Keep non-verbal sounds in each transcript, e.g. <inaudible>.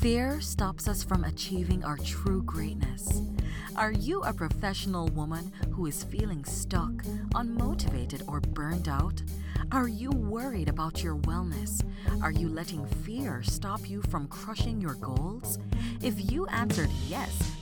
Fear stops us from achieving our true greatness. Are you a professional woman who is feeling stuck, unmotivated, or burned out? Are you worried about your wellness? Are you letting fear stop you from crushing your goals? If you answered yes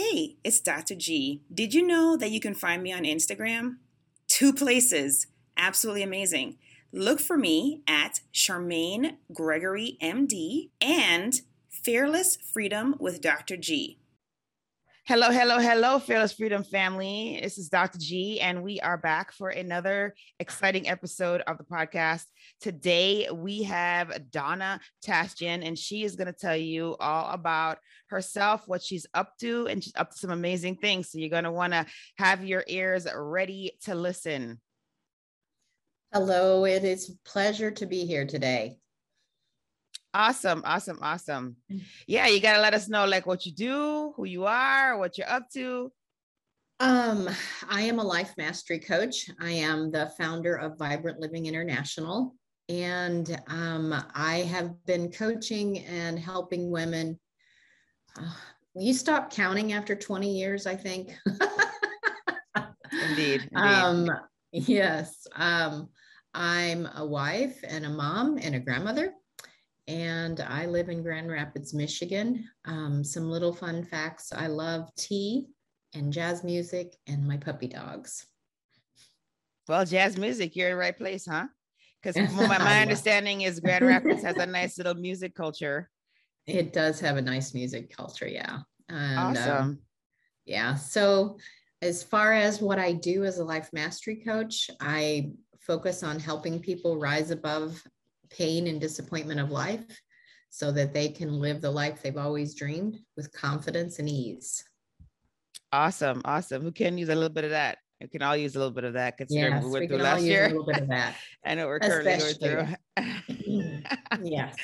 Hey, it's Dr. G. Did you know that you can find me on Instagram? Two places. Absolutely amazing. Look for me at Charmaine Gregory MD and Fearless Freedom with Dr. G. Hello, hello, hello, Fearless Freedom family. This is Dr. G, and we are back for another exciting episode of the podcast. Today, we have Donna Tasjan, and she is going to tell you all about herself, what she's up to, and she's up to some amazing things. So, you're going to want to have your ears ready to listen. Hello, it is a pleasure to be here today. Awesome, awesome, awesome. Mm. Yeah, you got to let us know like what you do, who you are, what you're up to. Um, I am a life mastery coach. I am the founder of Vibrant Living International, and um, I have been coaching and helping women. Uh, you stop counting after 20 years, I think. indeed, <laughs> indeed. Um, yes. Um, I'm a wife and a mom and a grandmother and I live in Grand Rapids, Michigan. Um, some little fun facts I love tea and jazz music and my puppy dogs. Well, jazz music, you're in the right place, huh? Because <laughs> my, my understanding is Grand Rapids has a <laughs> nice little music culture. It does have a nice music culture, yeah. And, um, awesome. Um, yeah. So, as far as what I do as a life mastery coach, I focus on helping people rise above pain and disappointment of life so that they can live the life they've always dreamed with confidence and ease. Awesome. Awesome. Who can use a little bit of that? We can all use a little bit of that considering yes, we went we through last year. A little bit of that. <laughs> I know we're currently going through. <laughs> yes.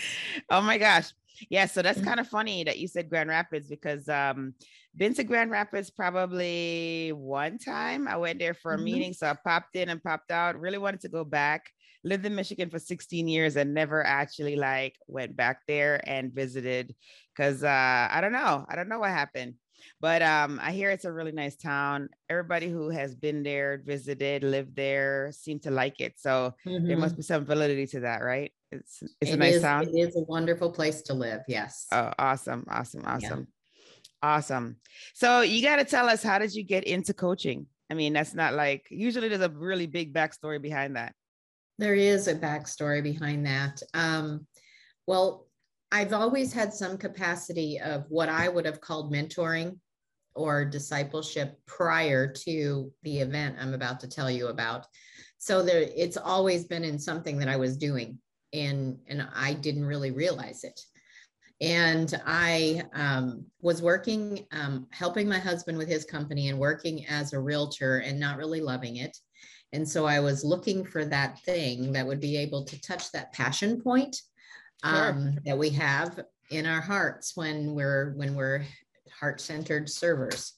Oh my gosh. Yeah, so that's mm-hmm. kind of funny that you said Grand Rapids because um been to Grand Rapids probably one time. I went there for a mm-hmm. meeting, so I popped in and popped out. Really wanted to go back lived in Michigan for 16 years and never actually like went back there and visited because uh, I don't know. I don't know what happened. But um, I hear it's a really nice town. Everybody who has been there, visited, lived there, seem to like it. So mm-hmm. there must mm-hmm. be some validity to that, right? It's it's it a nice is, town. It is a wonderful place to live. Yes. Oh, awesome, awesome, awesome, yeah. awesome. So you got to tell us how did you get into coaching? I mean, that's not like usually there's a really big backstory behind that. There is a backstory behind that. Um, well, I've always had some capacity of what I would have called mentoring or discipleship prior to the event I'm about to tell you about. So there, it's always been in something that I was doing, and and I didn't really realize it. And I um, was working, um, helping my husband with his company, and working as a realtor, and not really loving it. And so I was looking for that thing that would be able to touch that passion point um, sure. that we have in our hearts when we're when we're heart-centered servers.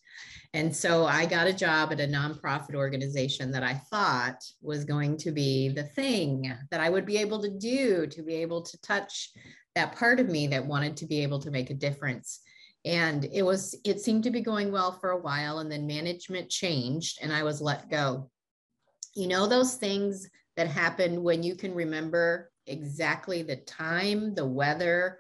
And so I got a job at a nonprofit organization that I thought was going to be the thing that I would be able to do to be able to touch that part of me that wanted to be able to make a difference. And it was, it seemed to be going well for a while. And then management changed and I was let go you know those things that happen when you can remember exactly the time, the weather,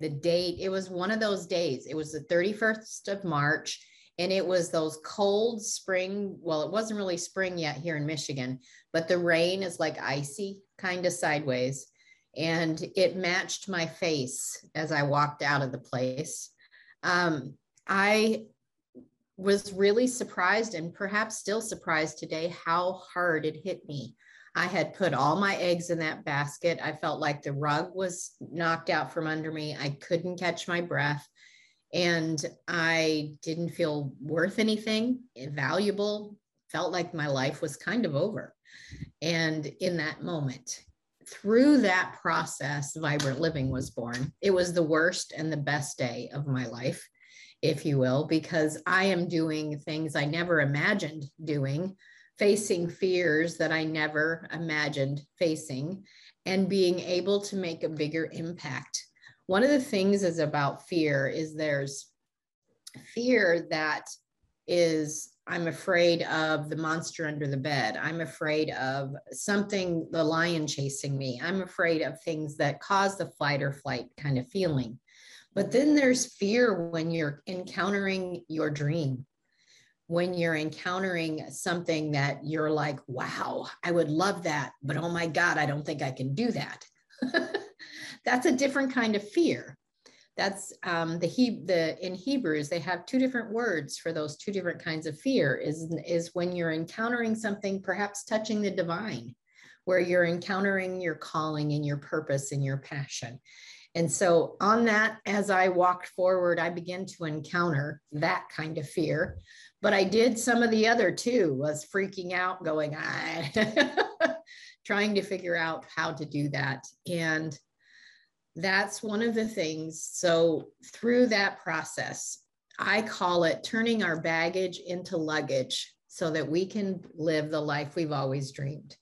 the date. It was one of those days. It was the 31st of March and it was those cold spring well it wasn't really spring yet here in michigan but the rain is like icy kind of sideways and it matched my face as i walked out of the place um, i was really surprised and perhaps still surprised today how hard it hit me. I had put all my eggs in that basket. I felt like the rug was knocked out from under me. I couldn't catch my breath. And I didn't feel worth anything, valuable, felt like my life was kind of over. And in that moment, through that process, Vibrant Living was born. It was the worst and the best day of my life, if you will, because I am doing things I never imagined doing, facing fears that I never imagined facing, and being able to make a bigger impact. One of the things is about fear is there's fear that is I'm afraid of the monster under the bed. I'm afraid of something, the lion chasing me. I'm afraid of things that cause the flight or flight kind of feeling. But then there's fear when you're encountering your dream, when you're encountering something that you're like, wow, I would love that. But oh my God, I don't think I can do that. <laughs> That's a different kind of fear that's um, the he the in Hebrews they have two different words for those two different kinds of fear is is when you're encountering something perhaps touching the divine where you're encountering your calling and your purpose and your passion and so on that as I walked forward I began to encounter that kind of fear but I did some of the other too was freaking out going I ah, <laughs> trying to figure out how to do that and that's one of the things. So, through that process, I call it turning our baggage into luggage so that we can live the life we've always dreamed.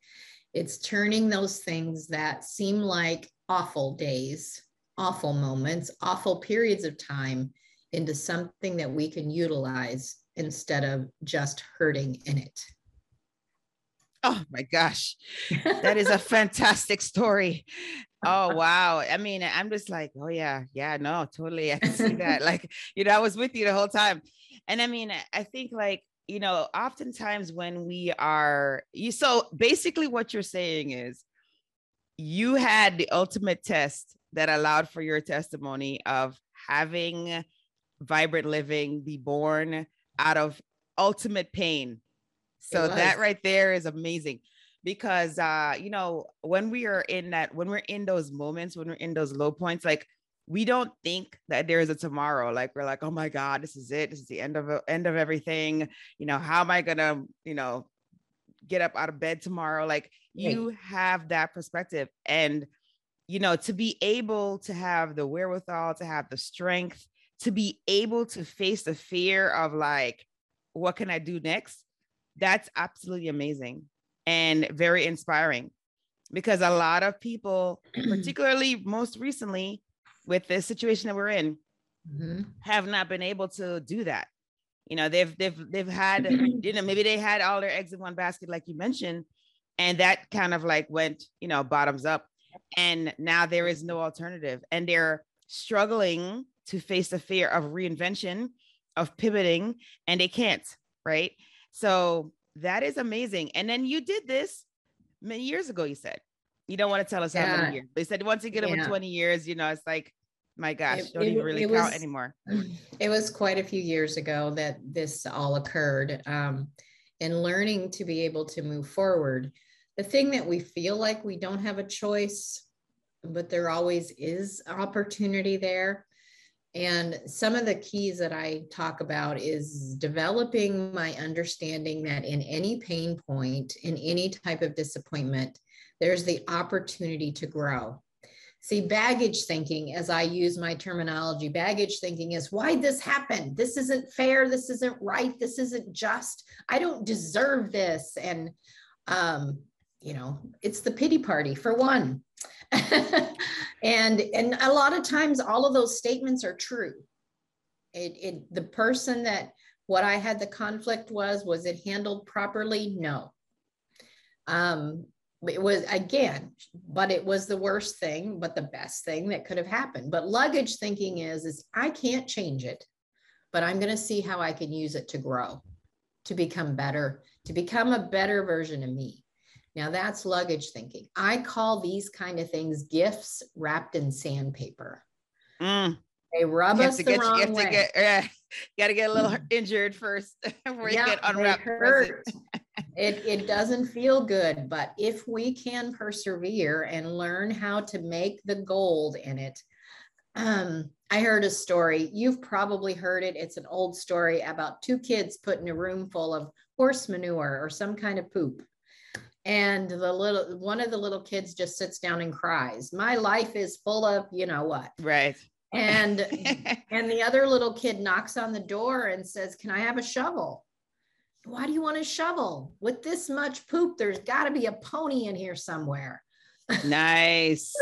It's turning those things that seem like awful days, awful moments, awful periods of time into something that we can utilize instead of just hurting in it. Oh my gosh, <laughs> that is a fantastic story. Oh wow. I mean, I'm just like, oh yeah, yeah, no, totally. I can see that. like, you know, I was with you the whole time. And I mean, I think like, you know, oftentimes when we are you so basically what you're saying is you had the ultimate test that allowed for your testimony of having vibrant living be born out of ultimate pain. So that right there is amazing because uh you know when we are in that when we're in those moments when we're in those low points like we don't think that there is a tomorrow. Like we're like oh my god this is it. This is the end of end of everything. You know how am i gonna you know get up out of bed tomorrow? Like you have that perspective. And you know to be able to have the wherewithal to have the strength to be able to face the fear of like what can i do next that's absolutely amazing and very inspiring because a lot of people, <clears throat> particularly most recently with the situation that we're in, mm-hmm. have not been able to do that. You know, they've they've they've had, <clears throat> you know, maybe they had all their eggs in one basket, like you mentioned, and that kind of like went, you know, bottoms up. And now there is no alternative. And they're struggling to face the fear of reinvention, of pivoting, and they can't, right? So that is amazing. And then you did this many years ago, you said. You don't want to tell us yeah. how many years. They said once you get over yeah. 20 years, you know, it's like, my gosh, it, don't it, even really count was, anymore. <clears throat> It was quite a few years ago that this all occurred. Um, and learning to be able to move forward. The thing that we feel like we don't have a choice, but there always is opportunity there and some of the keys that I talk about is developing my understanding that in any pain point, in any type of disappointment, there's the opportunity to grow. See, baggage thinking, as I use my terminology, baggage thinking is why this happened? This isn't fair. This isn't right. This isn't just. I don't deserve this. And, um, you know, it's the pity party for one. <laughs> and and a lot of times all of those statements are true. It, it the person that what i had the conflict was was it handled properly? No. Um it was again but it was the worst thing but the best thing that could have happened. But luggage thinking is is i can't change it but i'm going to see how i can use it to grow to become better to become a better version of me now that's luggage thinking. I call these kind of things gifts wrapped in sandpaper. Mm. They rub us the get, wrong you way. Get, yeah, got to get a little injured first <laughs> before you get unwrapped. it, it doesn't feel good, but if we can persevere and learn how to make the gold in it, um, I heard a story. You've probably heard it. It's an old story about two kids put in a room full of horse manure or some kind of poop. And the little one of the little kids just sits down and cries. My life is full of, you know what? Right. And <laughs> and the other little kid knocks on the door and says, "Can I have a shovel?" Why do you want a shovel? With this much poop, there's got to be a pony in here somewhere. <laughs> Nice.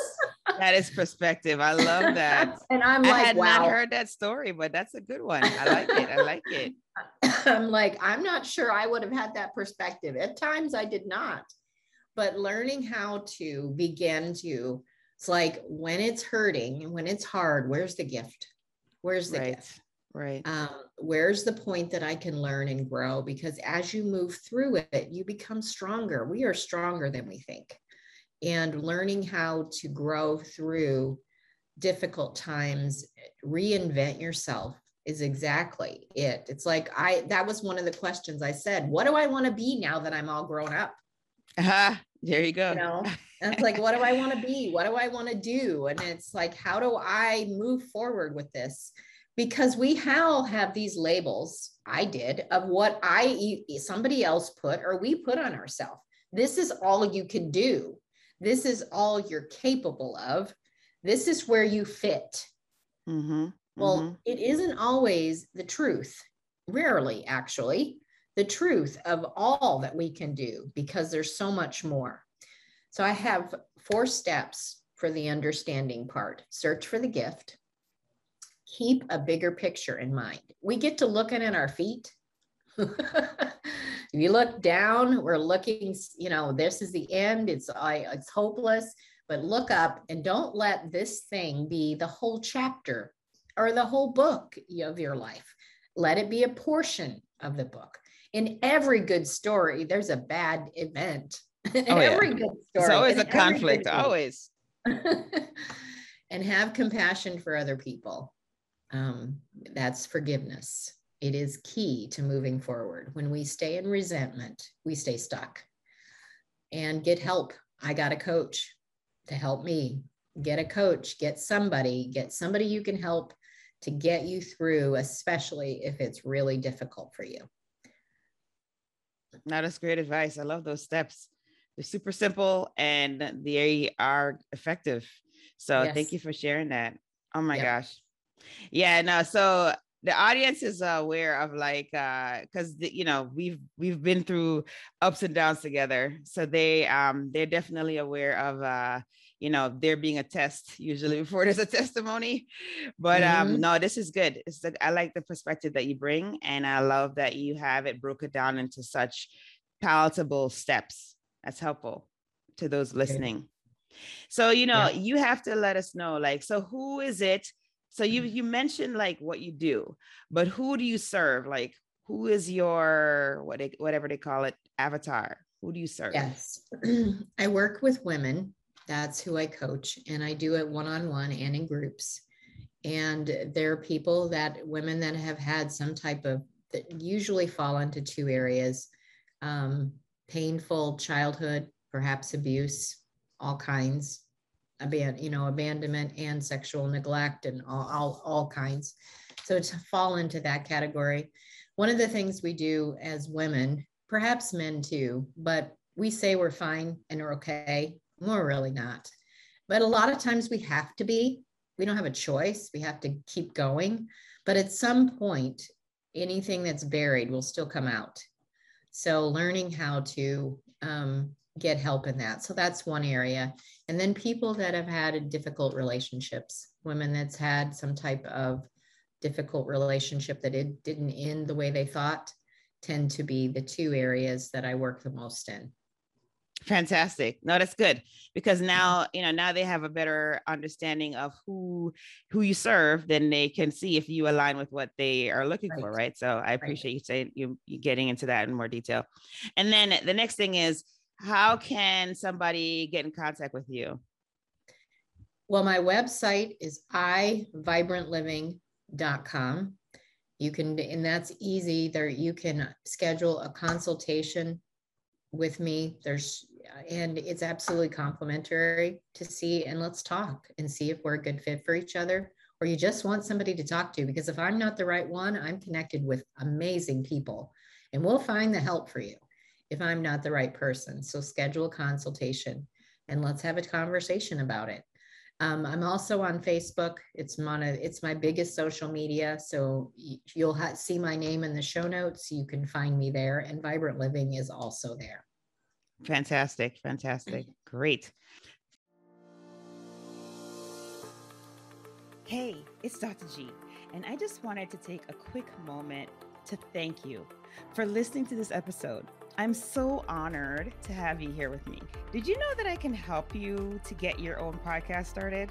That is perspective. I love that. <laughs> and I'm like, I had wow. not heard that story, but that's a good one. I like it. I like it. <laughs> I'm like, I'm not sure I would have had that perspective. At times I did not. But learning how to begin to, it's like when it's hurting, and when it's hard, where's the gift? Where's the Right. gift? Right. Um, where's the point that I can learn and grow? Because as you move through it, you become stronger. We are stronger than we think. And learning how to grow through difficult times, reinvent yourself is exactly it. It's like I that was one of the questions I said, what do I want to be now that I'm all grown up? Ah, there you go. You know, <laughs> and it's like, what do I want to be? What do I want to do? And it's like, how do I move forward with this? Because we all have these labels, I did, of what I somebody else put or we put on ourselves. This is all you can do. This is all you're capable of. This is where you fit. Mm-hmm. Well, mhm. it isn't always the truth, rarely actually, the truth of all that we can do because there's so much more. So I have four steps for the understanding part search for the gift, keep a bigger picture in mind. We get to looking at our feet. <laughs> if you look down, we're looking, you know, this is the end. It's I it's hopeless. But look up and don't let this thing be the whole chapter or the whole book of your life. Let it be a portion of the book. In every good story, there's a bad event. <laughs> In Oh, yeah. every good story. It's always a conflict. Always. <laughs> and have compassion for other people. Um, that's forgiveness. It is key to moving forward. When we stay in resentment, we stay stuck. And get help. I got a coach to help me. Get a coach, get somebody, get somebody you can help to get you through, especially if it's really difficult for you. Now that's great advice. I love those steps. They're super simple and they are effective. So Yes. thank you for sharing that. Oh my Yep. gosh. Yeah, no, so the audience is aware of like uh because you know we've we've been through ups and downs together. So they um they're definitely aware of uh you know there being a test usually <laughs> before there's a testimony but um Mhm. no this is good it's the, i like the perspective that you bring and i love that you have it broken down into such palatable steps that's helpful to those listening so you know Yeah. you have to let us know like so who is it so you you mentioned like what you do but who do you serve like who is your what they, whatever they call it avatar who do you serve Yes. <clears throat> I work with women. That's who I coach, and I do it one on one and in groups. And there are people that women that have had some type of that usually fall into two areas um, painful childhood, perhaps abuse, all kinds, aban- you know, abandonment and sexual neglect, and all, all, all kinds. So to fall into that category, one of the things we do as women perhaps men too, but we say we're fine and we're okay. We're really not. But a lot of times we have to be. We don't have a choice. We have to keep going. But at some point, anything that's buried will still come out. So learning how to um, get help in that. So that's one area. And then people that have had difficult relationships, women that's had some type of difficult relationship that it didn't end the way they thought tend to be the two areas that I work the most in. fantastic no that's good because now you know now they have a better understanding of who who you serve then they can see if you align with what they are looking for Right. right so i appreciate you saying you, you getting into that in more detail and then the next thing is how can somebody get in contact with you Well, my website is ivibrantLiving.com. You can, and that's easy. There, you can schedule a consultation with me. There's and it's absolutely complimentary to see and let's talk and see if we're a good fit for each other or you just want somebody to talk to because if I'm not the right one, I'm connected with amazing people and we'll find the help for you if I'm not the right person. So schedule a consultation and let's have a conversation about it. Um, I'm also on Facebook. It's my it's my biggest social media, so you'll ha- see my name in the show notes. You can find me there, and Vibrant Living is also there. Fantastic, fantastic, <clears throat> great. Hey, it's Dr. G, and I just wanted to take a quick moment to thank you for listening to this episode. I'm so honored to have you here with me. Did you know that I can help you to get your own podcast started?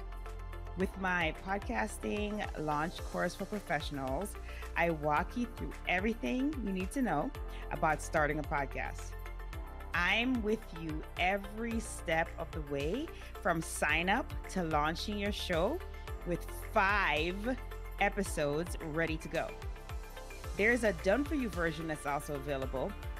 With my podcasting launch course for professionals, I walk you through everything you need to know about starting a podcast. I'm with you every step of the way from sign up to launching your show with five episodes ready to go. There's a done for you version that's also available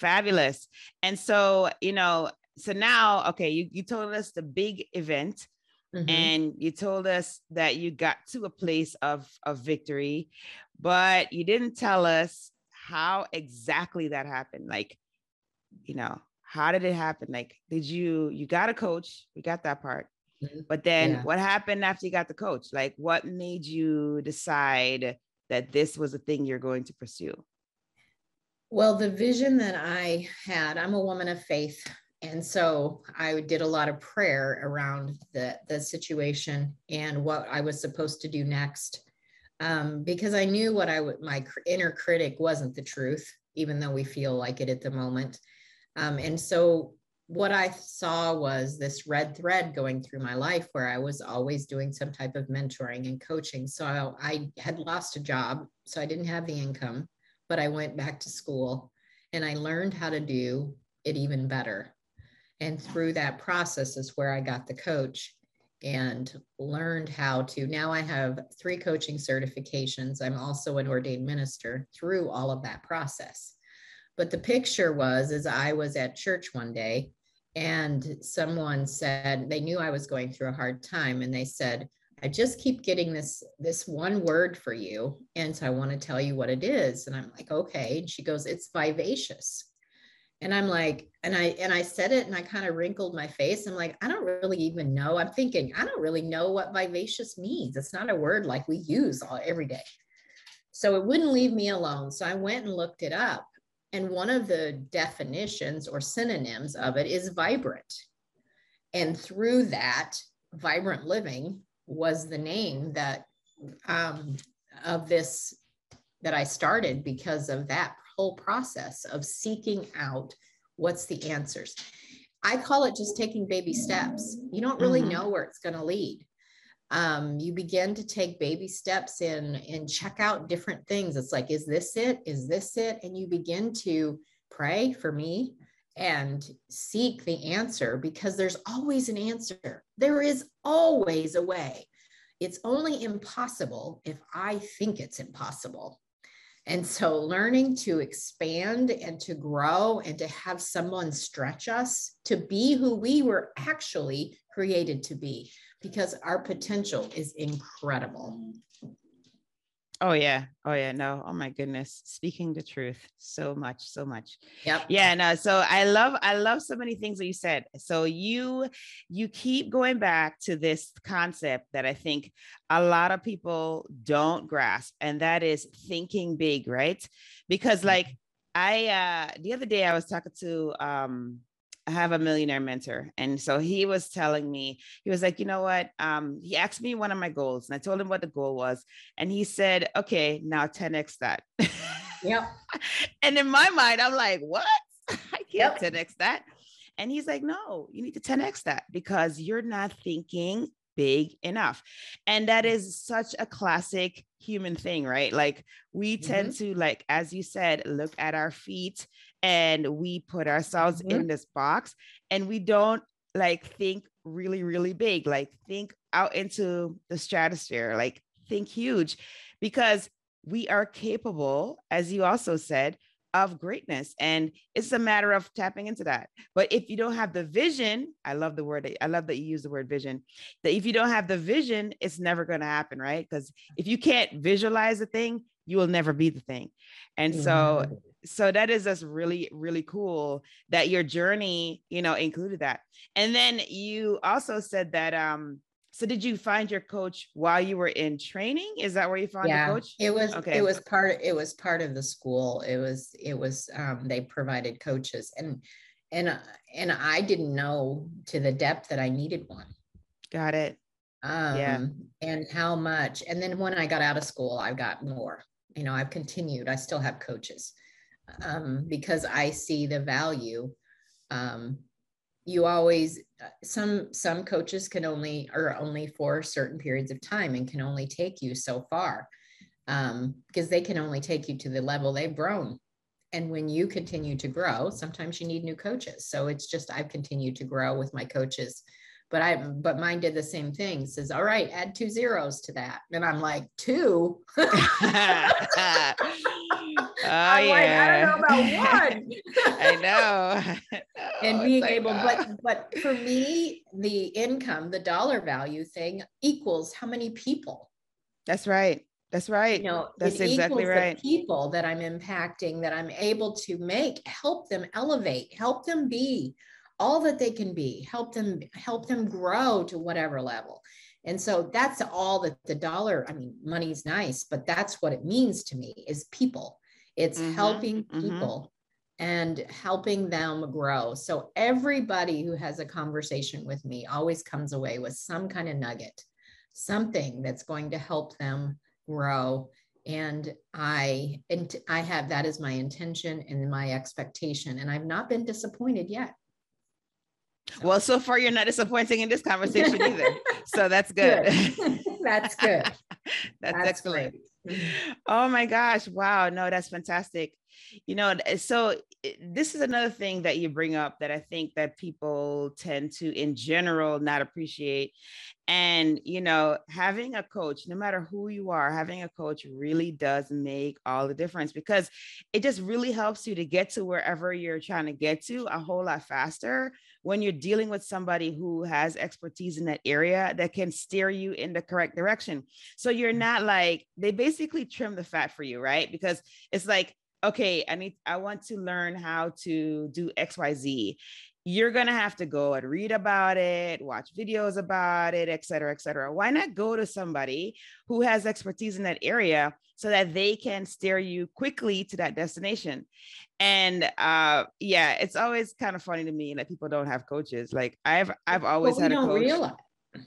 Fabulous. And so, you know, so now, okay, you, you told us the big event mm-hmm. and you told us that you got to a place of, of victory, but you didn't tell us how exactly that happened. Like, you know, how did it happen? Like, did you, you got a coach, we got that part. Mm-hmm. But then yeah. what happened after you got the coach? Like, what made you decide that this was a thing you're going to pursue? Well, the vision that I had, I'm a woman of faith. And so I did a lot of prayer around the, the situation and what I was supposed to do next. Um, because I knew what I would, my inner critic wasn't the truth, even though we feel like it at the moment. Um, and so what I saw was this red thread going through my life where I was always doing some type of mentoring and coaching. So I, I had lost a job, so I didn't have the income but I went back to school and I learned how to do it even better. And through that process is where I got the coach and learned how to. Now I have three coaching certifications. I'm also an ordained minister through all of that process. But the picture was as I was at church one day and someone said they knew I was going through a hard time and they said, I just keep getting this this one word for you and so I want to tell you what it is and I'm like okay and she goes it's vivacious. And I'm like and I and I said it and I kind of wrinkled my face. I'm like I don't really even know. I'm thinking I don't really know what vivacious means. It's not a word like we use all every day. So it wouldn't leave me alone. So I went and looked it up and one of the definitions or synonyms of it is vibrant. And through that vibrant living was the name that um, of this that I started because of that whole process of seeking out what's the answers. I call it just taking baby steps. You don't really mm-hmm. know where it's going to lead. Um, you begin to take baby steps in and check out different things. It's like, is this it? Is this it? And you begin to pray for me and seek the answer because there's always an answer. There is always a way. It's only impossible if I think it's impossible. And so, learning to expand and to grow and to have someone stretch us to be who we were actually created to be, because our potential is incredible. Oh yeah. Oh yeah. No. Oh my goodness. Speaking the truth so much, so much. Yep. Yeah. No. So I love, I love so many things that you said. So you, you keep going back to this concept that I think a lot of people don't grasp, and that is thinking big, right? Because like I, uh, the other day I was talking to, um, I have a millionaire mentor. And so he was telling me, he was like, you know what? Um, he asked me one of my goals and I told him what the goal was. And he said, okay, now 10x that. Yep. <laughs> and in my mind, I'm like, what? <laughs> I can't Yep. 10x that. And he's like, no, you need to 10x that because you're not thinking big enough. And that is such a classic human thing, right? Like we tend to, like, as you said, look at our feet and we put ourselves Mhm. in this box and we don't like think really, really big, like think out into the stratosphere, like think huge because we are capable, as you also said, of greatness. And it's a matter of tapping into that. But if you don't have the vision, I love the word, I love that you use the word vision, that if you don't have the vision, it's never going to happen, right? Because if you can't visualize the thing, you will never be the thing. And so, so that is just really, really cool that your journey, you know, included that. And then you also said that, um, so did you find your coach while you were in training? Is that where you found yeah, your coach? it was Okay. it was part it was part of the school. It was it was um, they provided coaches and and uh, and I didn't know to the depth that I needed one. Got it. um yeah. and how much and then when i got out of school i got more you know i've continued i still have coaches um because i see the value um you always uh, some some coaches can only are only for certain periods of time and can only take you so far um because they can only take you to the level they've grown and when you continue to grow sometimes you need new coaches so it's just i've continued to grow with my coaches but I but mine did the same thing. Says, all right, add two zeros to that. And I'm like, two. <laughs> <laughs> <laughs> oh, I'm like, I don't know about one. <laughs> <laughs> I know. and being like, able, ah. but but for me, the income, the dollar value thing equals how many people. that's right. That's right. You know, That's it exactly equals right. The people that I'm impacting, that I'm able to make, help them elevate, help them be all that they can be, help them help them grow to whatever level. And so that's all that the dollar, I mean, money's nice, but that's what it means to me is people. It's Mhm, helping mhm. people and helping them grow. So everybody who has a conversation with me always comes away with some kind of nugget, something that's going to help them grow. And I and I have that as my intention and my expectation. And I've not been disappointed yet. Well, so far you're not disappointing in this conversation either. <laughs> So that's good. <laughs> that's good. <laughs> that's, That's excellent. great. Mm-hmm. <laughs> Oh my gosh. Wow. No, that's fantastic. You know, so eh, this is another thing that you bring up that I think that people tend to in general not appreciate. And, you know, having a coach, no matter who you are, having a coach really does make all the difference because it just really helps you to get to wherever you're trying to get to a whole lot faster when you're dealing with somebody who has expertise in that area that can steer you in the correct direction. So you're mm-hmm. not like, they basically trim the fat for you, right? Because it's like, okay, I need, I want to learn how to do XYZ. You're gonna have to go and read about it, watch videos about it, et cetera, et cetera. Why not go to somebody who has expertise in that area so that they can steer you quickly to that destination? And uh, yeah, it's always kind of funny to me that people don't have coaches. Like I've, I've always what we had a coach. realize.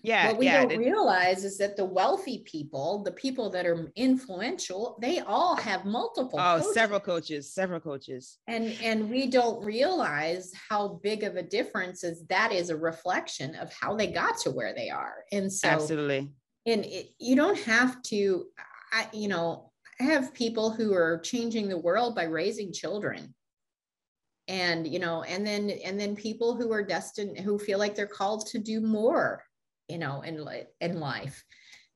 Yeah, what we yeah. don't realize is that the wealthy people, the people that are influential, they all have multiple. Oh, coaches. several coaches, several coaches. And and we don't realize how big of a difference is that is a reflection of how they got to where they are. And so Absolutely. and it, you don't have to I you know, I have people who are changing the world by raising children. And you know, and then and then people who are destined who feel like they're called to do more, you know, in in life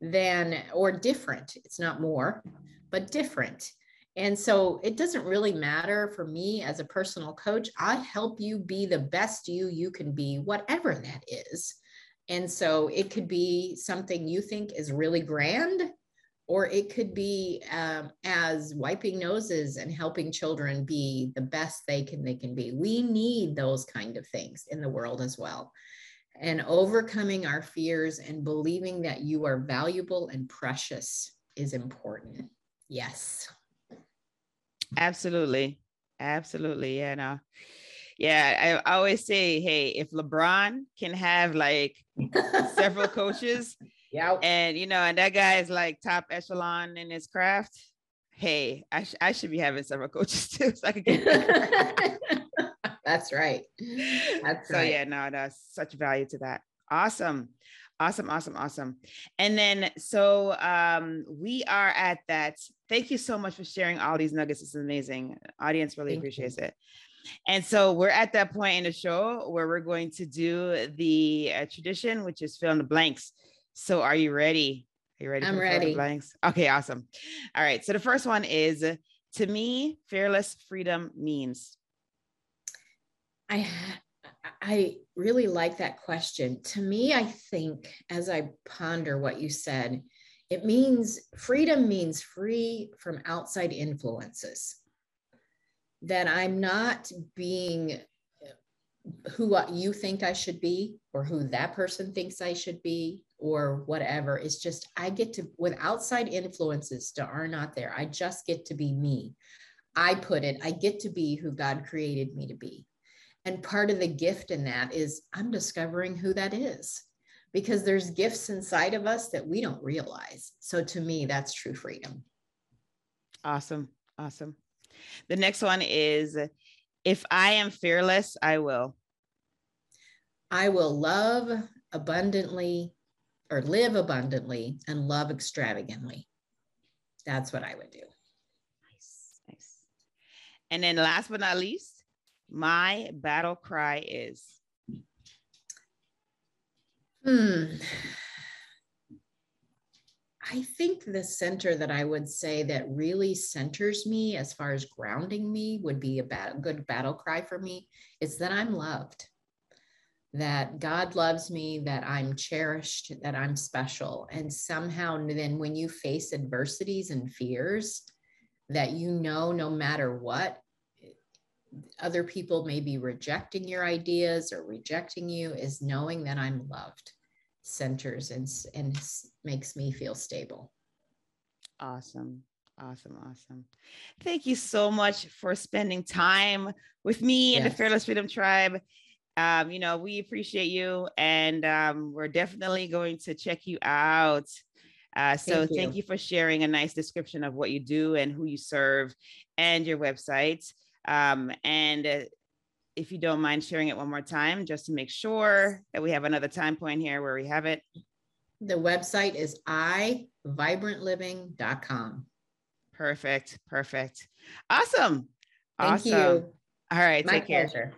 than or different. It's not more, but different. And so it doesn't really matter for me as a personal coach. I help you be the best you you can be, whatever that is. And so it could be something you think is really grand, or it could be um, as wiping noses and helping children be the best they can they can be. We need those kind of things in the world as well. And overcoming our fears and believing that you are valuable and precious is important. Yes. Absolutely. Absolutely. Uh, yeah. No. Yeah, I always say, hey, if LeBron can have like several <laughs> coaches, yeah, and you know, and that guy is like top echelon in his craft, hey, I, sh- I should be having several coaches <laughs> too, so I could get. <laughs> That's right. That's so right. yeah, no, that's such value to that. Awesome. Awesome, awesome, awesome. And then so um we are at that. Thank you so much for sharing all these nuggets. It's amazing. Audience really Thank appreciates you. it. And so we're at that point in the show where we're going to do the uh, tradition, which is fill in the blanks. So are you ready? Are you ready? I'm ready. Blanks? Okay, awesome. All right. So the first one is to me, fearless freedom means. I I really like that question. To me, I think as I ponder what you said, it means freedom means free from outside influences. That I'm not being uh, who you think I should be or who that person thinks I should be or whatever. It's just I get to, with outside influences that are not there, I just get to be me. I put it, I get to be who God created me to be. And part of the gift in that is I'm discovering who that is because there's gifts inside of us that we don't realize. So to me, that's true freedom. Awesome. Awesome. The next one is if I am fearless, I will. I will love abundantly or live abundantly and love extravagantly. That's what I would do. Nice. Nice. And then last but not least, my battle cry is? Hmm. I think the center that I would say that really centers me as far as grounding me would be a bad, good battle cry for me is that I'm loved, that God loves me, that I'm cherished, that I'm special. And somehow, then when you face adversities and fears, that you know no matter what, other people may be rejecting your ideas or rejecting you is knowing that I'm loved centers and, and makes me feel stable. Awesome. Awesome. Awesome. Thank you so much for spending time with me yes. and the Fearless Freedom Tribe. Um, you know, we appreciate you and um, we're definitely going to check you out. Uh, so thank you. thank you for sharing a nice description of what you do and who you serve and your website. Um, and uh, if you don't mind sharing it one more time, just to make sure that we have another time point here where we have it. The website is iVibrantLiving.com. Perfect. Perfect. Awesome. Thank awesome. you. All right. My take pleasure. care.